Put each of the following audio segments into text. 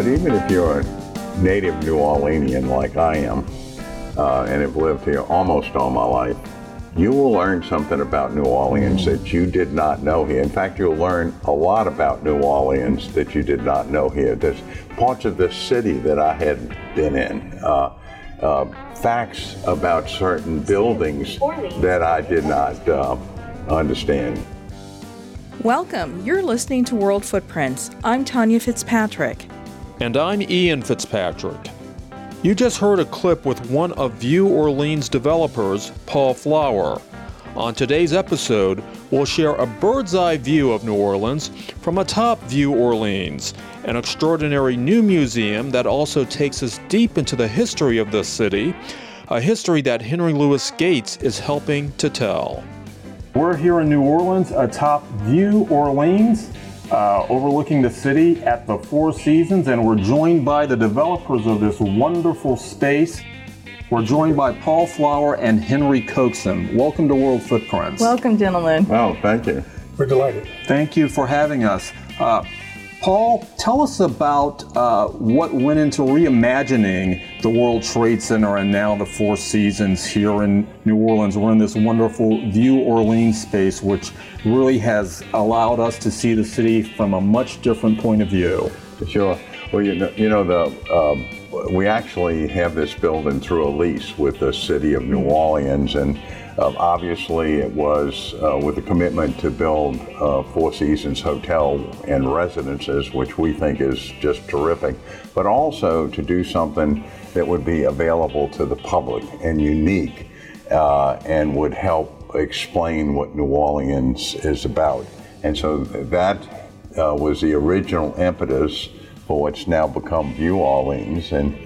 But even if you're a native New Orleanian like I am, uh, and have lived here almost all my life, you will learn something about New Orleans that you did not know here. In fact, you'll learn a lot about New Orleans that you did not know here. There's parts of this city that I had been in. Uh, uh, facts about certain buildings that I did not uh, understand. Welcome. You're listening to World Footprints. I'm Tonya Fitzpatrick. And I'm Ian Fitzpatrick. You just heard a clip with one of View Orleans developers, Paul Flower. On today's episode, we'll share a bird's eye view of New Orleans from atop View Orleans, an extraordinary new museum that also takes us deep into the history of this city, a history that Henry Louis Gates is helping to tell. We're here in New Orleans atop View Orleans uh, overlooking the city at the Four Seasons, and we're joined by the developers of this wonderful space. We're joined by Paul Flower and Henry Coaxum. Welcome to World Footprints. Welcome, gentlemen. Well, thank you. We're delighted. Thank you for having us. Uh, Paul, tell us about uh, what went into reimagining the World Trade Center and now the Four Seasons here in New Orleans. We're in this wonderful View Orleans space, which really has allowed us to see the city from a much different point of view. Sure. Well, you know, you know the um, we actually have this building through a lease with the city of New Orleans, and uh, obviously it was uh, with a commitment to build uh, Four Seasons Hotel and residences, which we think is just terrific, but also to do something that would be available to the public and unique, uh, and would help explain what New Orleans is about. And so that uh, was the original impetus for what's now become View Orleans. And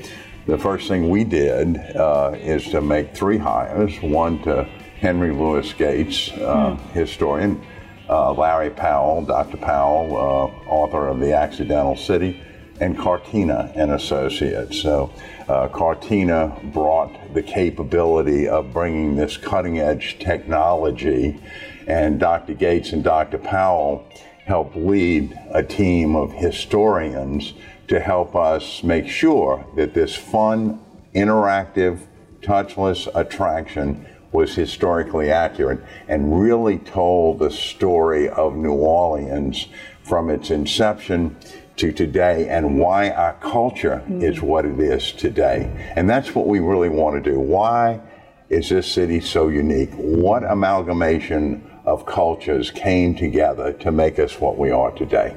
the first thing we did uh, is to make three hires one to Henry Louis Gates, uh, historian, uh, Larry Powell, Dr. Powell, uh, author of The Accidental City, and Cortina and Associates. So uh, Cortina brought the capability of bringing this cutting edge technology, and Dr. Gates and Dr. Powell helped lead a team of historians to help us make sure that this fun, interactive, touchless attraction was historically accurate and really told the story of New Orleans from its inception to today and why our culture hmm. is what it is today. And that's what we really want to do. Why is this city so unique? What amalgamation of cultures came together to make us what we are today?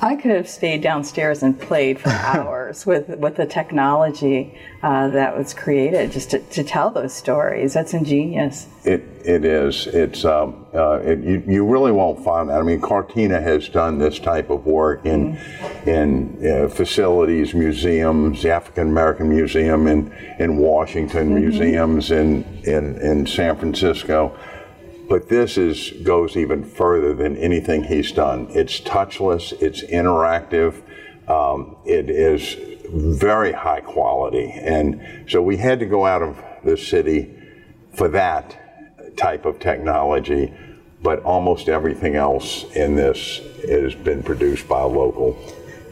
I could have stayed downstairs and played for hours with, with the technology uh, that was created just to, to tell those stories. That's ingenious. It it is. It's um, uh, it, you, you really won't find that. I mean, Cortina has done this type of work in in uh, facilities, museums, the African American Museum in in Washington, museums in, in in San Francisco. But this is goes even further than anything he's done. It's touchless. It's interactive. Um, it is very high quality, and so we had to go out of the city for that type of technology. But almost everything else in this has been produced by a local.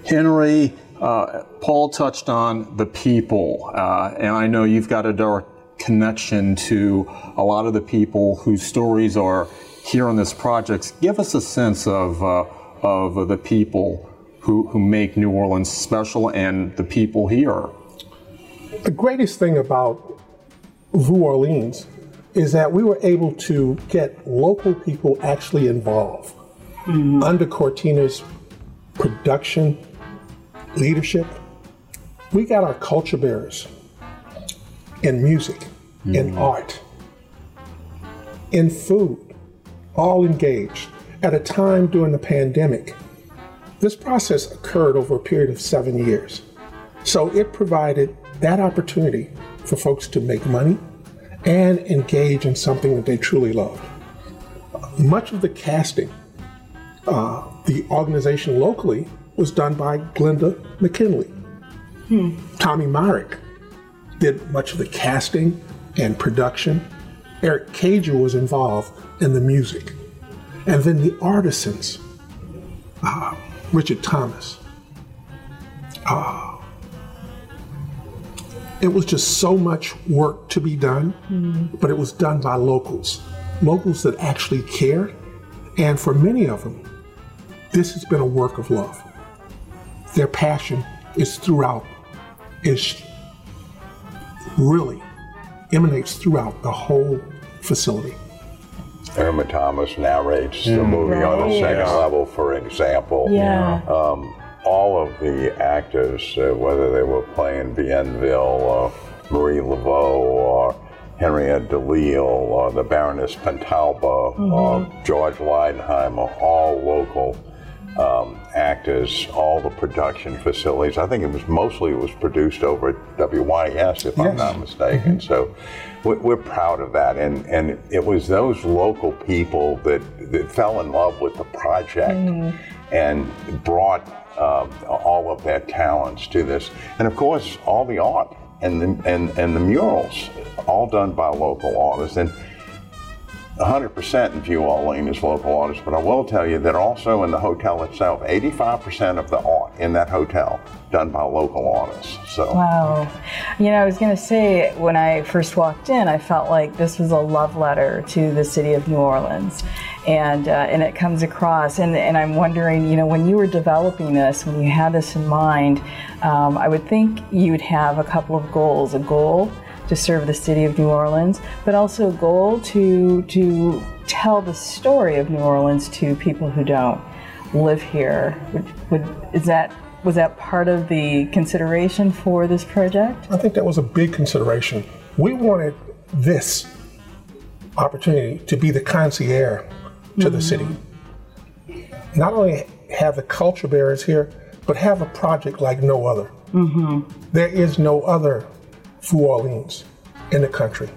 Henry, uh, Paul touched on the people, uh, and I know you've got a direct connection to a lot of the people whose stories are here on this project. Give us a sense of, uh, of the people who, who make New Orleans special and the people here. The greatest thing about New Orleans is that we were able to get local people actually involved under Cortina's production leadership. We got our culture bearers in music, in art, in food, all engaged at a time during the pandemic. This process occurred over a period of seven years. So it provided that opportunity for folks to make money and engage in something that they truly loved. Much of the casting, uh, the organization locally, was done by Glenda McKinley. Tommy Myrick did much of the casting and production. Eric Cager was involved in the music. And then the artisans, uh, Richard Thomas, uh, it was just so much work to be done, but it was done by locals, locals that actually cared. And for many of them, this has been a work of love. Their passion is throughout, is really emanates throughout the whole facility. Irma Thomas narrates the movie on the Right. second level, for example. Yeah. Um, all of the actors, uh, whether they were playing Bienville or Marie Laveau or Henriette DeLille or the Baroness Pontalba or George Leidenheimer, all local um, actors, all the production facilities. I think it was mostly it was produced over at WYES, if I'm not mistaken. So we- we're proud of that, and and it was those local people that that fell in love with the project and brought um, all of their talents to this, and of course all the art and the and and the murals, all done by local artists and. 100% in Orleans is local artists, but I will tell you that also in the hotel itself, 85% of the art in that hotel done by local artists. So Wow. You know, I was going to say, when I first walked in, I felt like this was a love letter to the city of New Orleans. And, uh, and it comes across. And, and I'm wondering, you know, when you were developing this, when you had this in mind, um, I would think you'd have a couple of goals. A goal to serve the city of New Orleans, but also a goal to, to tell the story of New Orleans to people who don't live here. Would, would, is that was that part of the consideration for this project? I think that was a big consideration. We wanted this opportunity to be the concierge to the city. Mm-hmm. Not only have the culture bearers here, but have a project like no other. Mm-hmm. There is no other New Orleans in the country.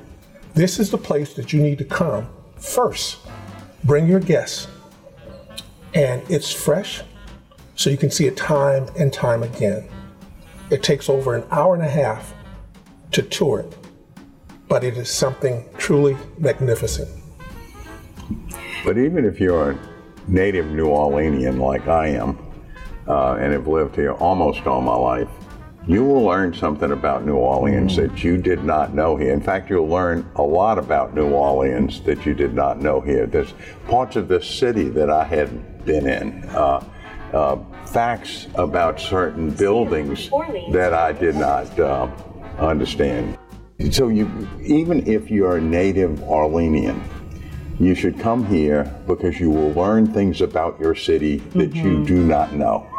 This is the place that you need to come first. Bring your guests, and it's fresh, so you can see it time and time again. It takes over an hour and a half to tour it, but it is something truly magnificent. But even if you're a native New Orleanian like I am, uh, and have lived here almost all my life, you will learn something about New Orleans that you did not know here. In fact, you'll learn a lot about New Orleans that you did not know here. There's parts of this city that I hadn't been in. Uh, uh, facts about certain buildings that I did not uh, understand. So you, even if you're a native Orleanian, you should come here because you will learn things about your city that you do not know.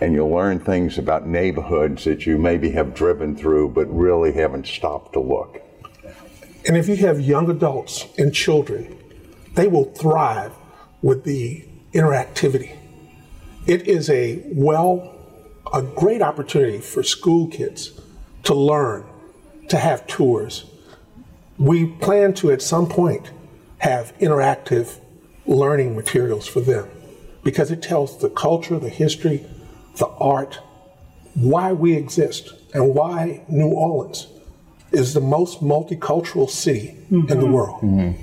And you'll learn things about neighborhoods that you maybe have driven through but really haven't stopped to look. And if you have young adults and children, they will thrive with the interactivity. It is a well, a great opportunity for school kids to learn, to have tours. We plan to, at some point, have interactive learning materials for them because it tells the culture, the history, the art, why we exist, and why View Orleans is the most multicultural city in the world.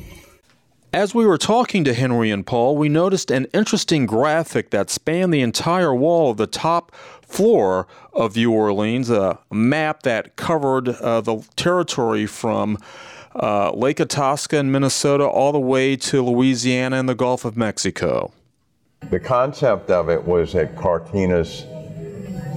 As we were talking to Henry and Paul, we noticed an interesting graphic that spanned the entire wall of the top floor of New Orleans, a map that covered uh, the territory from uh, Lake Itasca in Minnesota all the way to Louisiana and the Gulf of Mexico. The concept of it was at Cortina's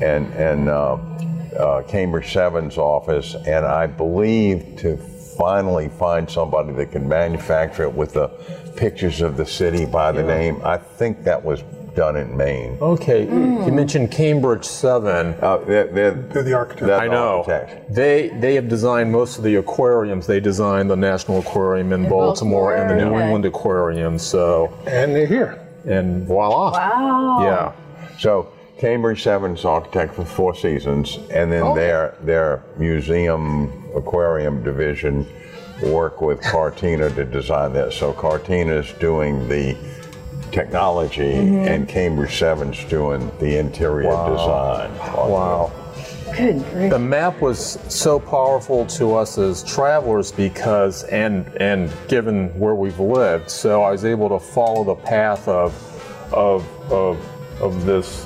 and, and uh, uh, Cambridge Seven's office, and I believe to finally find somebody that could manufacture it with the pictures of the city by the name. I think that was done in Maine. Okay, you mentioned Cambridge Seven. Uh, they're, they're, They're the architect. I know. architects. They they have designed most of the aquariums. They designed the National Aquarium in, Baltimore, and the New Baltimore, England Aquarium. So And they're here. And voila. Wow. Yeah. So Cambridge Seven's architect for Four Seasons, and then oh. their their museum aquarium division work with Cortina to design this. So Cortina's doing the technology, mm-hmm. and Cambridge Seven's doing the interior design. Wow. Good grief. The map was so powerful to us as travelers because, and and given where we've lived, so I was able to follow the path of of of, of this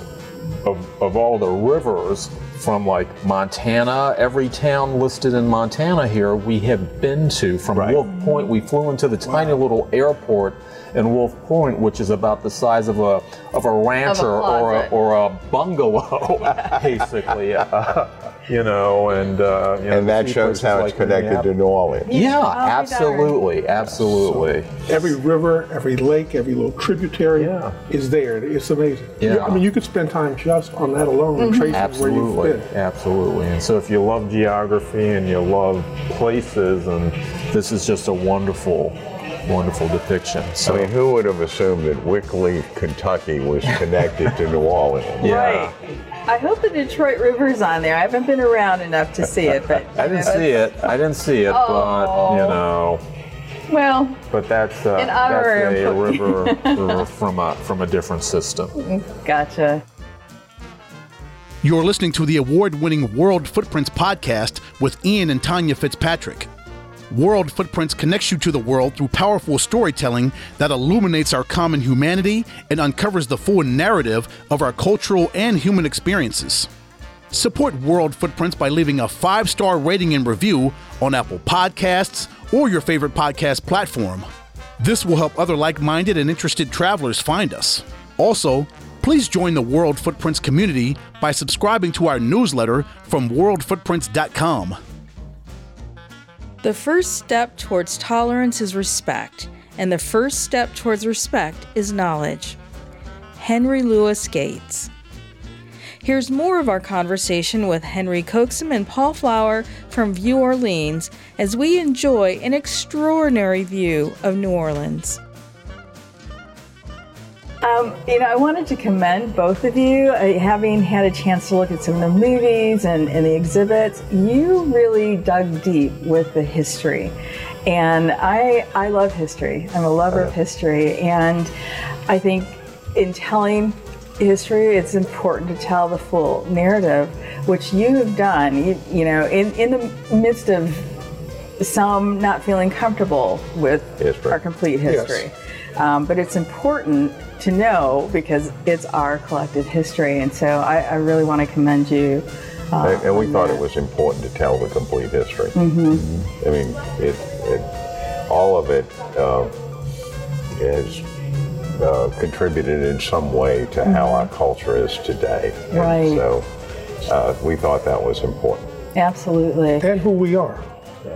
of, of all the rivers from like Montana, every town listed in Montana here we have been to. From Right. Wolf Point, we flew into the tiny little airport in Wolf Point, which is about the size of a of a rancher or a, or a bungalow, basically. Uh, you know, and uh, you know, And that shows places how like it's connected to Minneapolis. New Orleans. Yeah, darn. absolutely, absolutely. Every river, every lake, every little tributary Yeah. is there. It's amazing. Yeah. I mean, you could spend time just on that alone and tracing where you've Absolutely, been. absolutely. And so, if you love geography and you love places, and this is just a wonderful, wonderful depiction. So, I mean, who would have assumed that Wickliffe, Kentucky was connected to New Orleans? yeah. Right. I hope the Detroit River's on there. I haven't been around enough to see it, but I didn't see it. I didn't see it, but you know, Well, but that's uh, In honor that's a river, river from a from a different system. gotcha. You're listening to the award winning World Footprints podcast with Ian and Tonya Fitzpatrick. World Footprints connects you to the world through powerful storytelling that illuminates our common humanity and uncovers the full narrative of our cultural and human experiences. Support World Footprints by leaving a five star rating and review on Apple Podcasts or your favorite podcast platform. This will help other like minded and interested travelers find us. Also, please join the World Footprints community by subscribing to our newsletter from worldfootprints.com. The first step towards tolerance is respect, and the first step towards respect is knowledge. Henry Louis Gates. Here's more of our conversation with Henry Coaxum and Paul Flower from View Orleans as we enjoy an extraordinary view of New Orleans. Um, you know, I wanted to commend both of you. Uh, having had a chance to look at some of the movies and, and the exhibits, you really dug deep with the history. And I, I love history. I'm a lover of history. And I think in telling history, it's important to tell the full narrative, which you have done, you, you know, in, in the midst of some not feeling comfortable with History. our complete history. Um, but it's important to know because it's our collective history, and so I, I really want to commend you. uh, And, and we thought that. it was important to tell the complete history. I mean, it, it, all of it uh, has uh, contributed in some way to how our culture is today. And Right. so uh, we thought that was important. Absolutely. And who we are.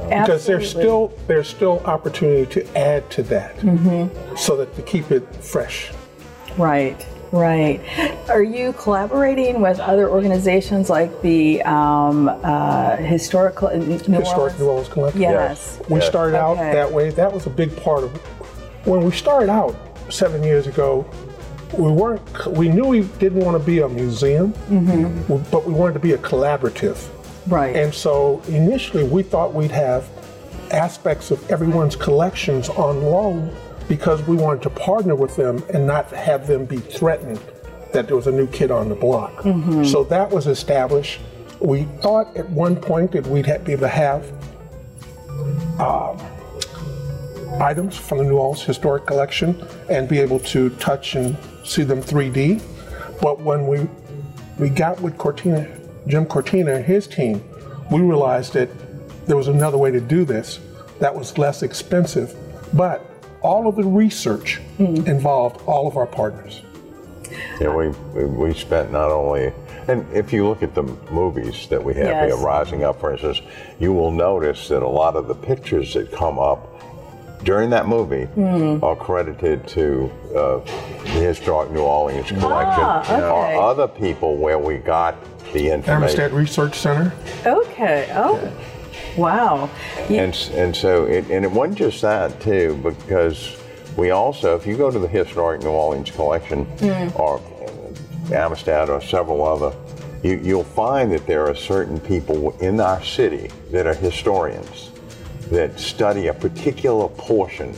Because there's still there's still opportunity to add to that, so that to keep it fresh. Right, right. Are you collaborating with other organizations like the um, uh, historical New Historic Orleans? New Orleans Collective. Yes. We Yes. started out Okay. that way. That was a big part of when we started out seven years ago. We weren't. We knew we didn't want to be a museum, but we wanted to be a collaborative. Right. And so initially we thought we'd have aspects of everyone's collections on loan because we wanted to partner with them and not have them be threatened that there was a new kid on the block. So that was established. We thought at one point that we'd be able to have um, items from the New Orleans Historic Collection and be able to touch and see them 3D. But when we we got with Cortina, Jim Cortina and his team, we realized that there was another way to do this that was less expensive, but all of the research involved all of our partners. Yeah, we, we we spent not only, and if you look at the movies that we have Yes. here, Rising Up, for instance, you will notice that a lot of the pictures that come up during that movie Hmm. are credited to uh, the Historic New Orleans collection Ah, okay. or other people where we got the information. Amistad Research Center. okay. Oh, wow. You- And, and so, it, and it wasn't just that too, because we also, if you go to the historic New Orleans collection or uh, Amistad or several other, you, you'll find that there are certain people in our city that are historians that study a particular portion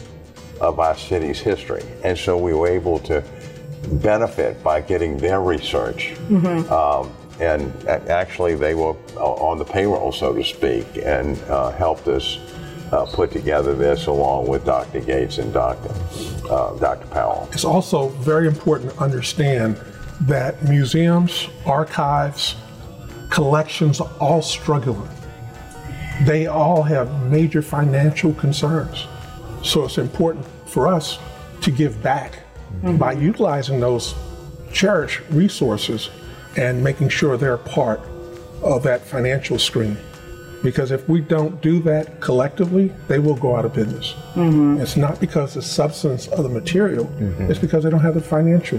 of our city's history. And so we were able to benefit by getting their research. Um, and actually, they were on the payroll, so to speak, and uh, helped us uh, put together this along with Dr. Gates and Dr. Uh, Dr. Powell. It's also very important to understand that museums, archives, collections are all struggling. They all have major financial concerns. So it's important for us to give back by utilizing those cherished resources and making sure they're part of that financial stream. Because if we don't do that collectively, they will go out of business. Mm-hmm. It's not because the substance of the material, mm-hmm. it's because they don't have the financial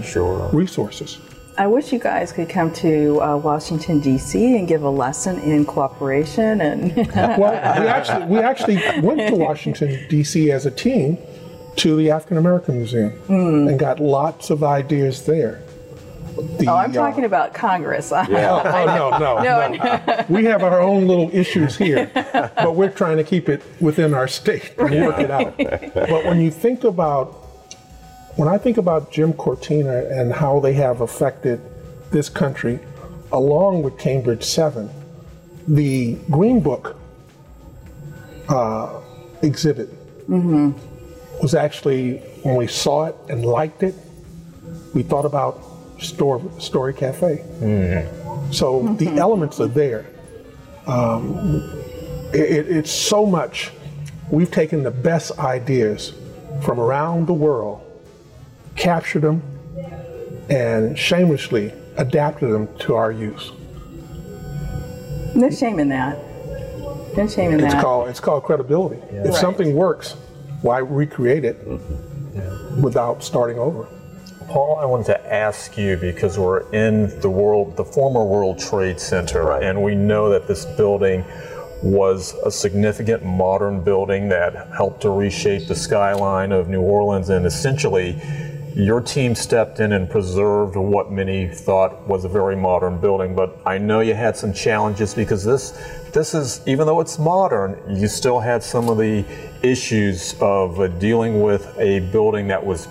resources. I wish you guys could come to uh, Washington D.C. and give a lesson in cooperation and Well, we actually we actually went to Washington D.C. as a team to the African American Museum mm. and got lots of ideas there. The, oh, I'm uh, talking about Congress. Oh, oh, no, no, No, no. We have our own little issues here, but we're trying to keep it within our state and work it out. But when you think about, when I think about Jim Cortina and how they have affected this country, along with Cambridge 7, the Green Book uh, exhibit was actually, when we saw it and liked it, we thought about Story, Story Cafe. So the elements are there. Um, it, it's so much. We've taken the best ideas from around the world, captured them, and shamelessly adapted them to our use. no shame in that. No shame in It's that. called it's called credibility. If Right. something works, why recreate it without starting over? Paul, I wanted to ask you because we're in the world, the former World Trade Center, and we know that this building was a significant modern building that helped to reshape the skyline of New Orleans, and essentially, your team stepped in and preserved what many thought was a very modern building. But I know you had some challenges because this, this is even though it's modern, you still had some of the issues of uh, dealing with a building that was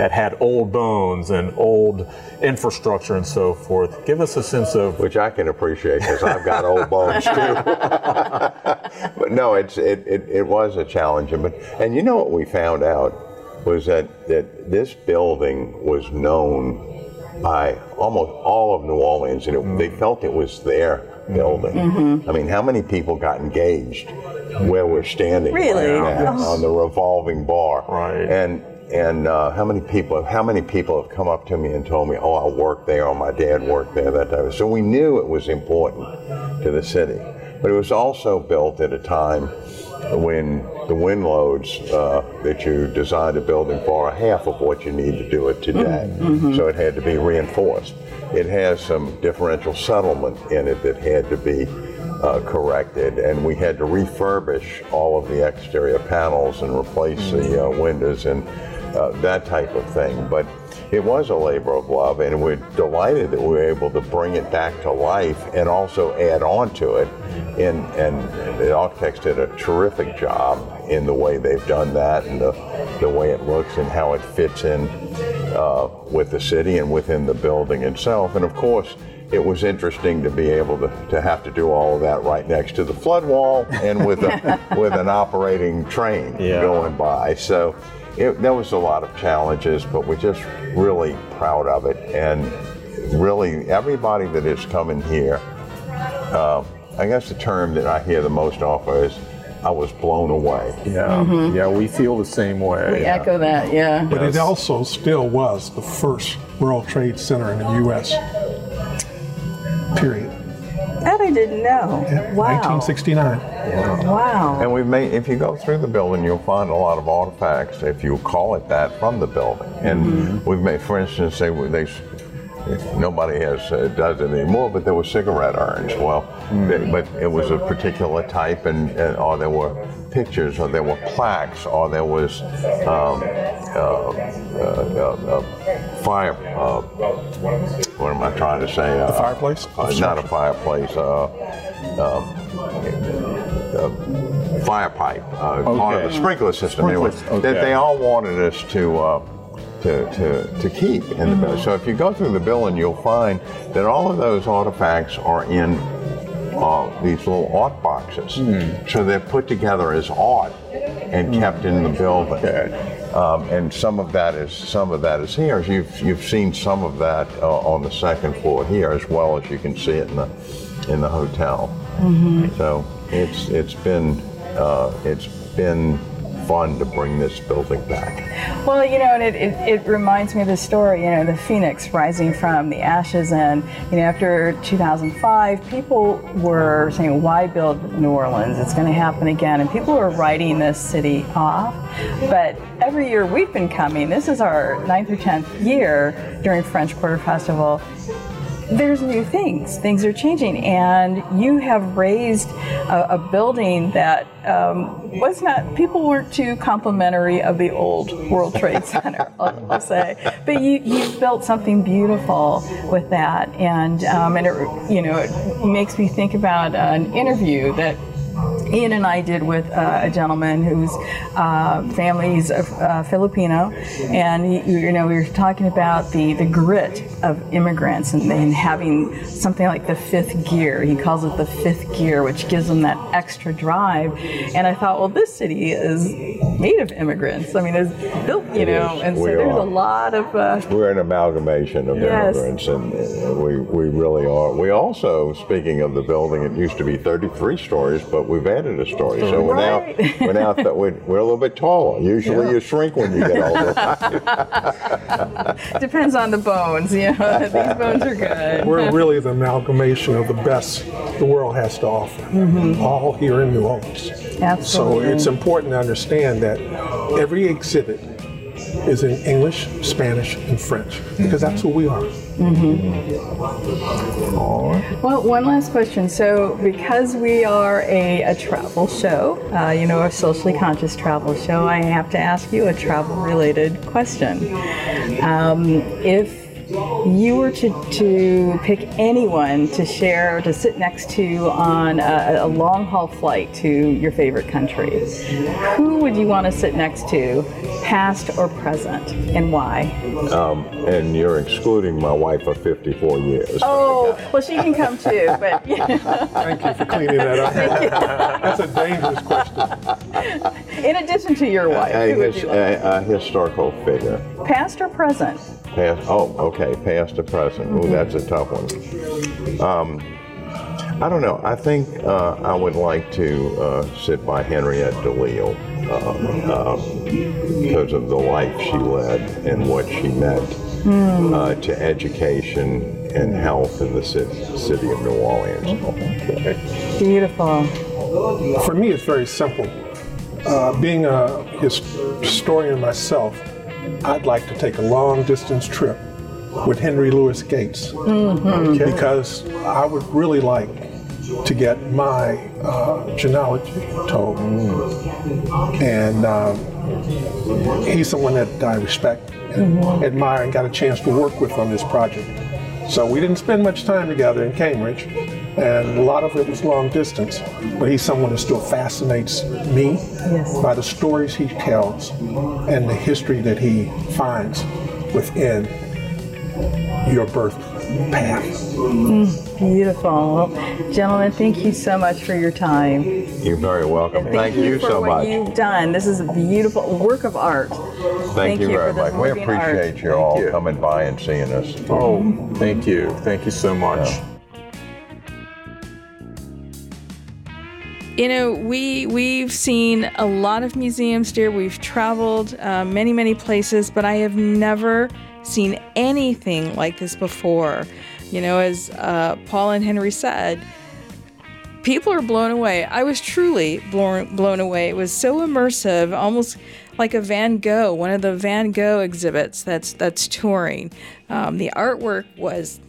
that had old bones and old infrastructure and so forth. Give us a sense of which I can appreciate because I've got old bones too. but no, it's it, it, it was a challenge. But and you know what we found out was that that this building was known by almost all of New Orleans, and it, mm. they felt it was their mm-hmm. building. Mm-hmm. I mean, how many people got engaged where we're standing Really? right now oh. on the revolving bar? Right. And and uh, how many people how many people have come up to me and told me, "Oh, I worked there," or "My dad worked there," that type of. So we knew it was important to the city, but it was also built at a time when the wind loads uh, that you designed a building for are half of what you need to do it today. So it had to be reinforced. It has some differential settlement in it that had to be uh, corrected, and we had to refurbish all of the exterior panels and replace the uh, windows and uh, that type of thing. But it was a labor of love, and we're delighted that we were able to bring it back to life and also add on to it. And, and the architects did a terrific job in the way they've done that and the, the way it looks and how it fits in uh, with the city and within the building itself. And of course, it was interesting to be able to, to have to do all of that right next to the flood wall and with a, with an operating train Yeah. going by. So it, there was a lot of challenges, but we're just really proud of it. And really, everybody that is coming here, uh, I guess the term that I hear the most often is, I was blown away. yeah, yeah. We feel the same way. We echo that, yeah. But it also still was the first World Trade Center in the U.S. Period. That I didn't know. Yeah, Wow. 1969. Wow. And we've made, if you go through the building, you'll find a lot of artifacts, if you call it that, from the building. And mm-hmm. we've made, for instance, they, were- they, nobody has uh, does it anymore, but there were cigarette urns. Well, they- but it was a particular type, and, and or there were pictures, or there were plaques, or there was um, uh, uh, uh, uh, fire. Uh, what am I trying to say? The Uh, fireplace? not a fireplace. Uh, um, uh, fire pipe, uh, part of the sprinkler system. Anyway, Sprinklers, that they all wanted us to. To, to, to keep in the building. So if you go through the building, you'll find that all of those artifacts are in uh, these little art boxes. So they're put together as art and kept in the building. Um, and some of that is some of that is here. You've you've seen some of that uh, on the second floor here, as well as you can see it in the in the hotel. So it's it's been uh, it's been fun to bring this building back. Well, you know, and it, it, it reminds me of the story, you know, the phoenix rising from the ashes. And, you know, after 2005, people were saying, why build New Orleans? It's going to happen again. And people were writing this city off. But every year we've been coming, this is our ninth or 10th year during French Quarter Festival there's new things. Things are changing, and you have raised a, a building that um, was not. People weren't too complimentary of the old World Trade Center, I'll, I'll say. But you you built something beautiful with that, and um, and it you know it makes me think about an interview that Ian and I did with uh, a gentleman whose uh, family's uh, Filipino, and he, you know we were talking about the, the grit of immigrants and, and having something like the fifth gear. He calls it the fifth gear, which gives them that extra drive. And I thought, well, this city is made of immigrants. I mean, it's built, you know, is. and so We there's are. a lot of. Uh, We're an amalgamation of Yes. immigrants, and uh, we, we really are. We also, speaking of the building, it used to be 33 stories, but we've added a story. So we're Right. now we're now th- we're, we're a little bit taller. Usually you shrink when you get older. depends on the bones, you know. These bones are good. We're really the amalgamation of the best the world has to offer, all here in New Orleans. So Mm-hmm. It's important to understand that every exhibit is in English, Spanish, and French because that's who we are. Well, one last question. So, because we are a, a travel show, uh, you know, a socially conscious travel show, I have to ask you a travel related question. Um, if you were to, to pick anyone to share, to sit next to on a, a long haul flight to your favorite country, who would you want to sit next to, past or present, and why? Um, and you're excluding my wife of 54 years. Oh, well, she can come too, but. Thank you for cleaning that up. That's a dangerous question. In addition to your wife, A, who would his, you like? a, a historical figure. Past or present? Past, oh, okay, past to present. Oh, that's a tough one. Um, I don't know. I think uh, I would like to uh, sit by Henriette DeLille uh, uh, because of the life she led and what she meant uh, to education and health in the city, city of New Orleans. Beautiful. For me, it's very simple. Uh, being a historian myself, I'd like to take a long distance trip with Henry Louis Gates because I would really like to get my uh, genealogy told. And um, he's someone that I respect and admire and got a chance to work with on this project. So we didn't spend much time together in Cambridge, and a lot of it was long distance. But he's someone that still fascinates me by the stories he tells and the history that he finds within your birth path. Mm, beautiful. Well, gentlemen, thank you so much for your time. You're very welcome. Thank, you, for so what much. you've done. This is a beautiful work of art. Thank, you, you very much. We living art. appreciate you all you. coming by and seeing us. Oh, thank you. Thank you so much. You know, we we've seen a lot of museums, dear. We've traveled uh, many, many places, but I have never seen anything like this before. You know, as uh, Paul and Henry said, people are blown away. I was truly blown blown away. It was so immersive, almost like a Van Gogh, one of the Van Gogh exhibits that's that's touring. Um, the artwork was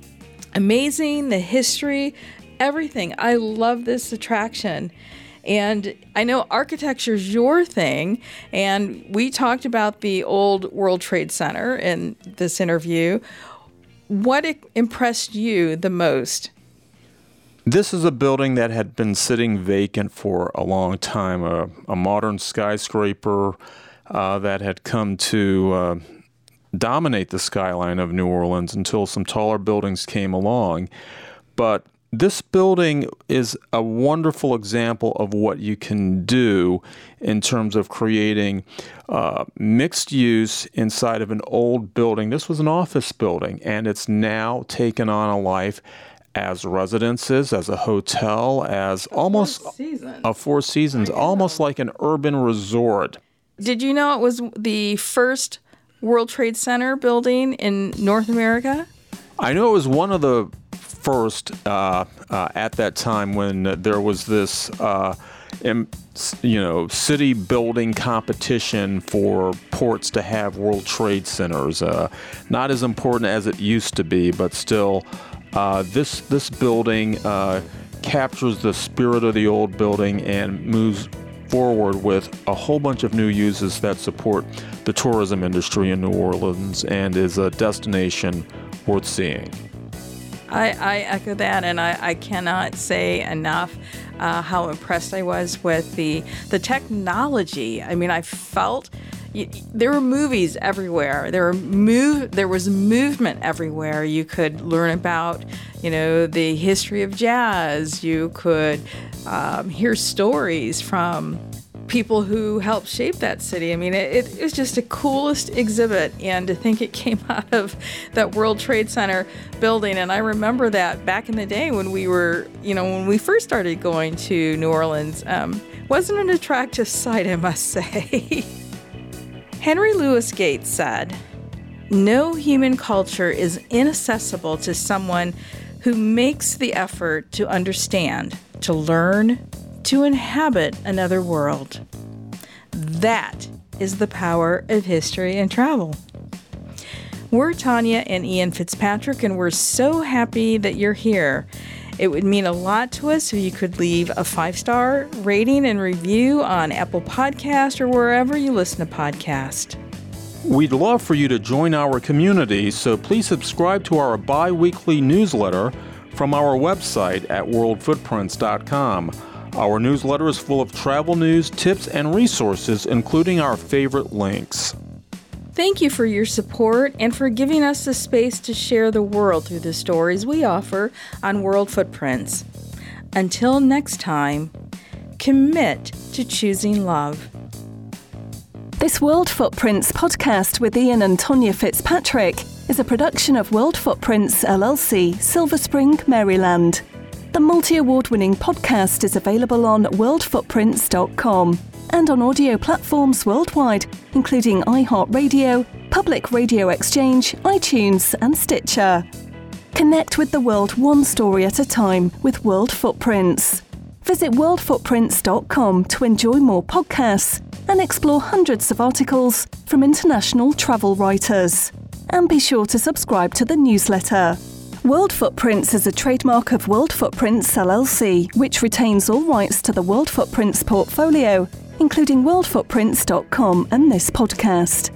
amazing, the history, everything. I love this attraction. And I know architecture's your thing, and we talked about the old World Trade Center in this interview. What impressed you the most? This is a building that had been sitting vacant for a long time, a, a modern skyscraper uh, that had come to uh, dominate the skyline of New Orleans until some taller buildings came along. But this building is a wonderful example of what you can do in terms of creating uh, mixed use inside of an old building. This was an office building, and it's now taken on a life as residences, as a hotel, as almost a Four Seasons, almost like an urban resort. Did you know it was the first World Trade Center building in North America? I know it was one of the first uh, uh, at that time when there was this, uh, you know, city building competition for ports to have World Trade Centers. Uh, not as important as it used to be, but still, uh, this this building captures the spirit of the old building and moves forward with a whole bunch of new uses that support the tourism industry in New Orleans and is a destination worth seeing. I, I echo that, and I, I cannot say enough uh, how impressed I was with the the technology. I mean, I felt there were movies everywhere. There were move. There was movement everywhere. You could learn about, you know, the history of jazz. You could um, hear stories from people who helped shape that city. I mean, it, it, was just the coolest exhibit, and to think it came out of that World Trade Center building. And I remember that back in the day when we were, you know, when we first started going to New Orleans, um, wasn't an attractive sight, I must say. Henry Louis Gates said, No human culture is inaccessible to someone who makes the effort to understand, to learn, to inhabit another world. That is the power of history and travel. We're Tonya and Ian Fitzpatrick, and we're so happy that you're here. It would mean a lot to us if you could leave a five star rating and review on Apple Podcast or wherever you listen to podcasts. We'd love for you to join our community, so please subscribe to our bi weekly newsletter from our website at worldfootprints.com. Our newsletter is full of travel news, tips, and resources, including our favorite links. Thank you for your support and for giving us the space to share the world through the stories we offer on World Footprints. Until next time, commit to choosing love. This World Footprints podcast with Ian and Tonya Fitzpatrick is a production of World Footprints LLC, Silver Spring, Maryland. The multi award winning podcast is available on worldfootprints.com and on audio platforms worldwide, including iHeartRadio, Public Radio Exchange, iTunes, and Stitcher. Connect with the world one story at a time with World Footprints. Visit worldfootprints.com to enjoy more podcasts and explore hundreds of articles from international travel writers. And be sure to subscribe to the newsletter. World Footprints is a trademark of World Footprints LLC, which retains all rights to the World Footprints portfolio, including worldfootprints.com and this podcast.